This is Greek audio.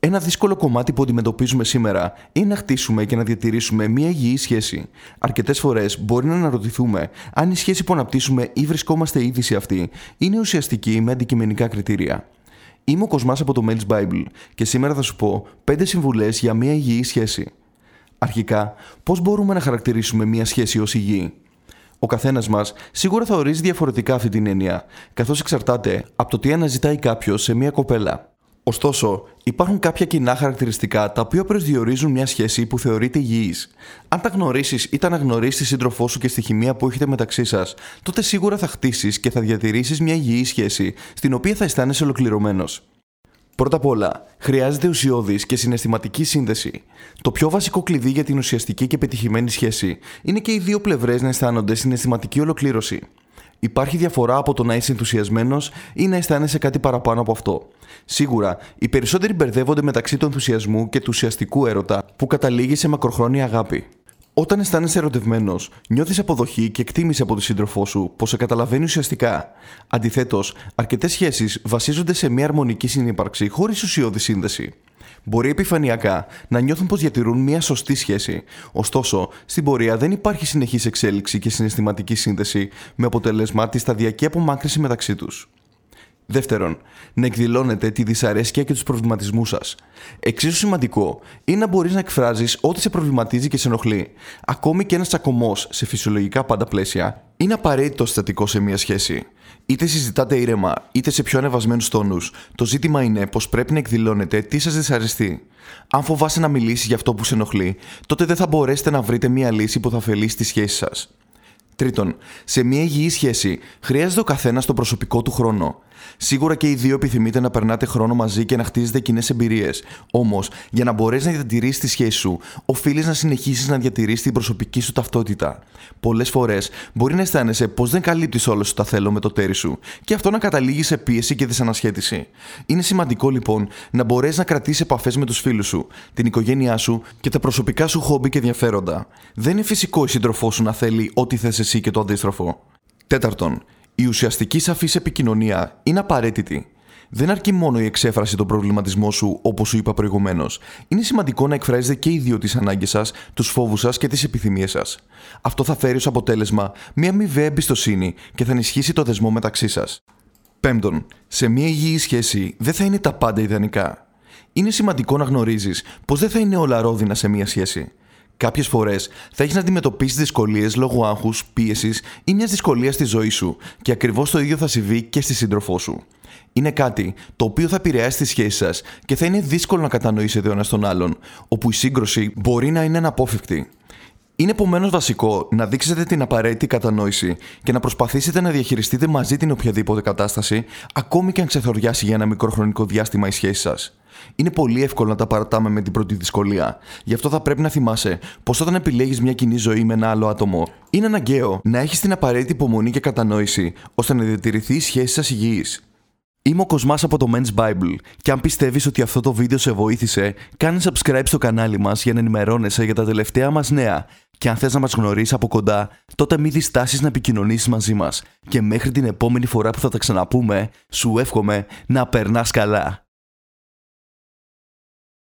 Ένα δύσκολο κομμάτι που αντιμετωπίζουμε σήμερα είναι να χτίσουμε και να διατηρήσουμε μια υγιή σχέση. Αρκετές φορές μπορεί να αναρωτηθούμε αν η σχέση που αναπτύσσουμε ή βρισκόμαστε ήδη σε αυτή είναι ουσιαστική με αντικειμενικά κριτήρια. Είμαι ο Κοσμάς από το Men's Bible και σήμερα θα σου πω 5 συμβουλές για μια υγιή σχέση. Αρχικά, πώς μπορούμε να χαρακτηρίσουμε μια σχέση ως υγιή; Ο καθένας μας σίγουρα θα ορίζει διαφορετικά αυτή την έννοια, καθώς εξαρτάται από το τι αναζητάει κάποιος σε μια κοπέλα. Ωστόσο, υπάρχουν κάποια κοινά χαρακτηριστικά τα οποία προσδιορίζουν μια σχέση που θεωρείται υγιής. Αν τα γνωρίσεις ή τα αναγνωρίσεις τη σύντροφό σου και στη χημεία που έχετε μεταξύ σας, τότε σίγουρα θα χτίσεις και θα διατηρήσεις μια υγιή σχέση, στην οποία θα αισθάνεσαι ολοκληρωμένος. Πρώτα απ' όλα, χρειάζεται ουσιώδης και συναισθηματική σύνδεση. Το πιο βασικό κλειδί για την ουσιαστική και πετυχημένη σχέση είναι και οι δύο πλευρές να αισθάνονται συναισθηματική ολοκλήρωση. Υπάρχει διαφορά από το να είσαι ενθουσιασμένος ή να αισθάνεσαι κάτι παραπάνω από αυτό. Σίγουρα, οι περισσότεροι μπερδεύονται μεταξύ του ενθουσιασμού και του ουσιαστικού έρωτα που καταλήγει σε μακροχρόνια αγάπη. Όταν αισθάνεσαι ερωτευμένος, νιώθεις αποδοχή και εκτίμηση από τον σύντροφό σου, πω σε καταλαβαίνει ουσιαστικά. Αντιθέτως, αρκετές σχέσεις βασίζονται σε μια αρμονική συνύπαρξη χωρίς ουσιώδη σύνδεση. Μπορεί επιφανειακά να νιώθουν πως διατηρούν μια σωστή σχέση. Ωστόσο, στην πορεία δεν υπάρχει συνεχής εξέλιξη και συναισθηματική σύνδεση, με αποτέλεσμα τη σταδιακή απομάκρυση μεταξύ τους. Δεύτερον, να εκδηλώνετε τη δυσαρέσκεια και τους προβληματισμούς σας. Εξίσου σημαντικό είναι να μπορείς να εκφράζεις ό,τι σε προβληματίζει και σε ενοχλεί. Ακόμη και ένας τσακωμός σε φυσιολογικά πάντα πλαίσια είναι απαραίτητο συστατικό σε μια σχέση. Είτε συζητάτε ήρεμα, είτε σε πιο ανεβασμένους τόνους, το ζήτημα είναι πως πρέπει να εκδηλώνετε τι σας δυσαρεστεί. Αν φοβάσαι να μιλήσει για αυτό που σε ενοχλεί, τότε δεν θα μπορέσετε να βρείτε μια λύση που θα ωφελήσει τη σχέση σας. Τρίτον, σε μια υγιή σχέση χρειάζεται ο καθένας τον προσωπικό του χρόνο. Σίγουρα και οι δύο επιθυμείτε να περνάτε χρόνο μαζί και να χτίζετε κοινές εμπειρίες. Όμως, για να μπορέσεις να διατηρήσεις τη σχέση σου, οφείλεις να συνεχίσεις να διατηρήσεις την προσωπική σου ταυτότητα. Πολλές φορές μπορεί να αισθάνεσαι πως δεν καλύπτεις όλο σου τα θέλω με το τέρι σου και αυτό να καταλήγει σε πίεση και δυσανασχέτιση. Είναι σημαντικό λοιπόν να μπορέσεις να κρατήσεις επαφές με τους φίλους σου, την οικογένειά σου και τα προσωπικά σου χόμπι και ενδιαφέροντα. Δεν είναι φυσικό η σύντροφό σου να θέλει ό,τι θες εσύ και το αντίστροφο. Τέταρτον, η ουσιαστική σαφής επικοινωνία είναι απαραίτητη. Δεν αρκεί μόνο η εξέφραση των προβληματισμών σου, όπως σου είπα προηγουμένως. Είναι σημαντικό να εκφράζετε και οι δύο τις ανάγκες σας, τους φόβους σας και τις επιθυμίες σας. Αυτό θα φέρει ως αποτέλεσμα μια αμοιβαία εμπιστοσύνη και θα ενισχύσει το δεσμό μεταξύ σας. Πέμπτον, σε μια υγιή σχέση δεν θα είναι τα πάντα ιδανικά. Είναι σημαντικό να γνωρίζεις πως δεν θα είναι όλα ρόδινα σε μια σχέση. Κάποιες φορές θα έχεις να αντιμετωπίσεις δυσκολίες λόγω άγχους, πίεσης ή μιας δυσκολίας στη ζωή σου και ακριβώς το ίδιο θα συμβεί και στη σύντροφό σου. Είναι κάτι το οποίο θα επηρεάσει τη σχέση σας και θα είναι δύσκολο να κατανοήσετε ο ένας τον άλλον, όπου η σύγκρουση μπορεί να είναι αναπόφευκτη. Είναι επομένως βασικό να δείξετε την απαραίτητη κατανόηση και να προσπαθήσετε να διαχειριστείτε μαζί την οποιαδήποτε κατάσταση, ακόμη και αν ξεθοριάσει για ένα μικρό χρονικό διάστημα η σχέση σας. Είναι πολύ εύκολο να τα παρατάμε με την πρώτη δυσκολία. Γι' αυτό θα πρέπει να θυμάσαι πως όταν επιλέγεις μια κοινή ζωή με ένα άλλο άτομο, είναι αναγκαίο να έχεις την απαραίτητη υπομονή και κατανόηση ώστε να διατηρηθεί η σχέση σας υγιής. Είμαι ο Κοσμάς από το Men's Bible και αν πιστεύεις ότι αυτό το βίντεο σε βοήθησε, κάνε subscribe στο κανάλι μας για να ενημερώνεσαι για τα τελευταία μας νέα και αν θες να μας γνωρίσεις από κοντά, τότε μην διστάσεις να επικοινωνήσεις μαζί μας και μέχρι την επόμενη φορά που θα τα ξαναπούμε, σου εύχομαι να περνάς καλά.